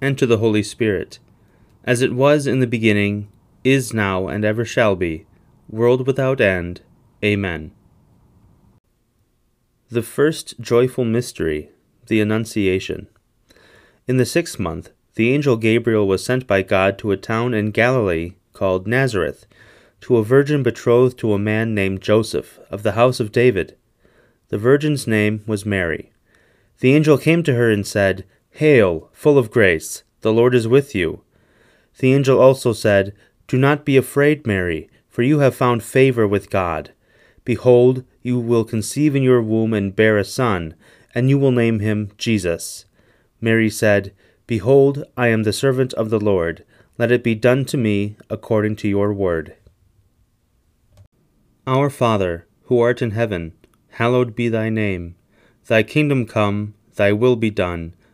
and to the Holy Spirit, as it was in the beginning, is now, and ever shall be, world without end. Amen. The first joyful mystery, the Annunciation. In the sixth month, the angel Gabriel was sent by God to a town in Galilee called Nazareth, to a virgin betrothed to a man named Joseph, of the house of David. The virgin's name was Mary. The angel came to her and said, Hail, full of grace, the Lord is with you. The angel also said, Do not be afraid, Mary, for you have found favor with God. Behold, you will conceive in your womb and bear a son, and you will name him Jesus. Mary said, Behold, I am the servant of the Lord. Let it be done to me according to your word. Our Father, who art in heaven, hallowed be thy name. Thy kingdom come, thy will be done,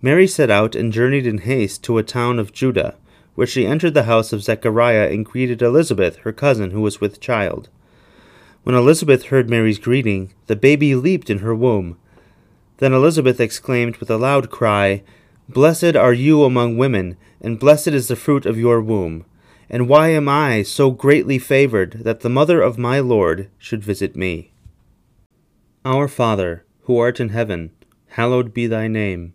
Mary set out and journeyed in haste to a town of Judah, where she entered the house of Zechariah and greeted Elizabeth, her cousin, who was with child. When Elizabeth heard Mary's greeting, the baby leaped in her womb. Then Elizabeth exclaimed with a loud cry, Blessed are you among women, and blessed is the fruit of your womb. And why am I so greatly favored that the mother of my Lord should visit me? Our Father, who art in heaven, hallowed be thy name.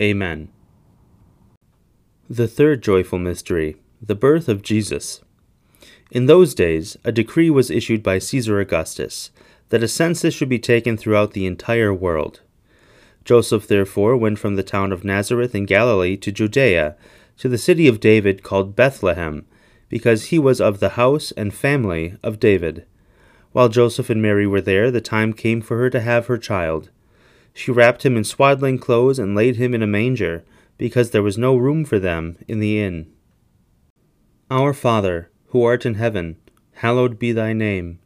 Amen. The third joyful mystery, the birth of Jesus. In those days, a decree was issued by Caesar Augustus that a census should be taken throughout the entire world. Joseph therefore went from the town of Nazareth in Galilee to Judea, to the city of David called Bethlehem, because he was of the house and family of David. While Joseph and Mary were there, the time came for her to have her child. She wrapped him in swaddling clothes and laid him in a manger, because there was no room for them in the inn. Our Father, who art in heaven, hallowed be thy name.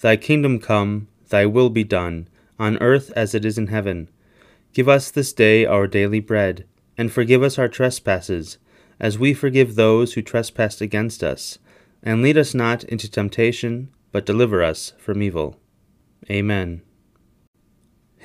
Thy kingdom come, thy will be done, on earth as it is in heaven. Give us this day our daily bread, and forgive us our trespasses, as we forgive those who trespass against us. And lead us not into temptation, but deliver us from evil. Amen.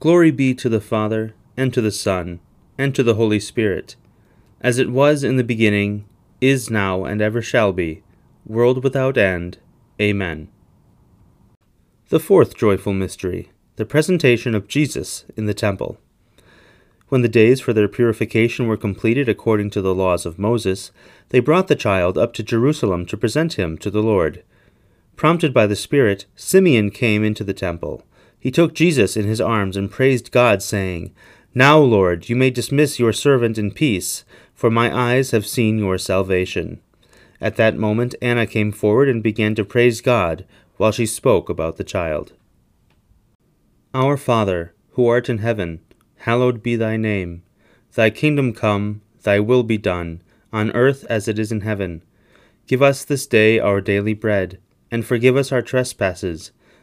Glory be to the Father, and to the Son, and to the Holy Spirit, as it was in the beginning, is now, and ever shall be, world without end. Amen. The fourth joyful mystery, the presentation of Jesus in the temple. When the days for their purification were completed according to the laws of Moses, they brought the child up to Jerusalem to present him to the Lord. Prompted by the Spirit, Simeon came into the temple. He took Jesus in his arms and praised God, saying, Now, Lord, you may dismiss your servant in peace, for my eyes have seen your salvation. At that moment, Anna came forward and began to praise God while she spoke about the child. Our Father, who art in heaven, hallowed be thy name. Thy kingdom come, thy will be done, on earth as it is in heaven. Give us this day our daily bread, and forgive us our trespasses,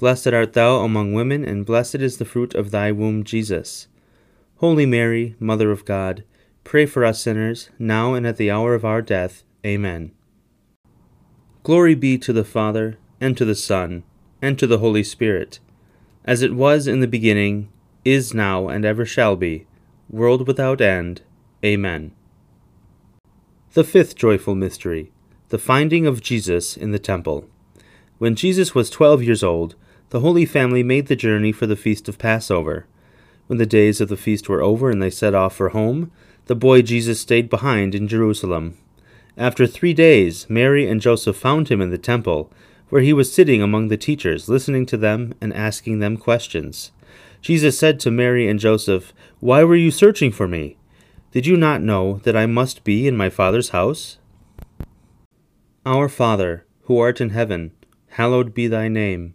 Blessed art thou among women, and blessed is the fruit of thy womb, Jesus. Holy Mary, Mother of God, pray for us sinners, now and at the hour of our death. Amen. Glory be to the Father, and to the Son, and to the Holy Spirit, as it was in the beginning, is now, and ever shall be, world without end. Amen. The fifth joyful mystery, the finding of Jesus in the temple. When Jesus was twelve years old, the Holy Family made the journey for the feast of Passover. When the days of the feast were over and they set off for home, the boy Jesus stayed behind in Jerusalem. After three days, Mary and Joseph found him in the temple where he was sitting among the teachers, listening to them and asking them questions. Jesus said to Mary and Joseph, Why were you searching for me? Did you not know that I must be in my Father's house? Our Father, who art in heaven, hallowed be thy name.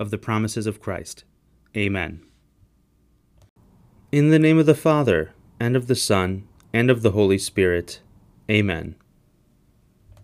of the promises of Christ. Amen. In the name of the Father, and of the Son, and of the Holy Spirit. Amen.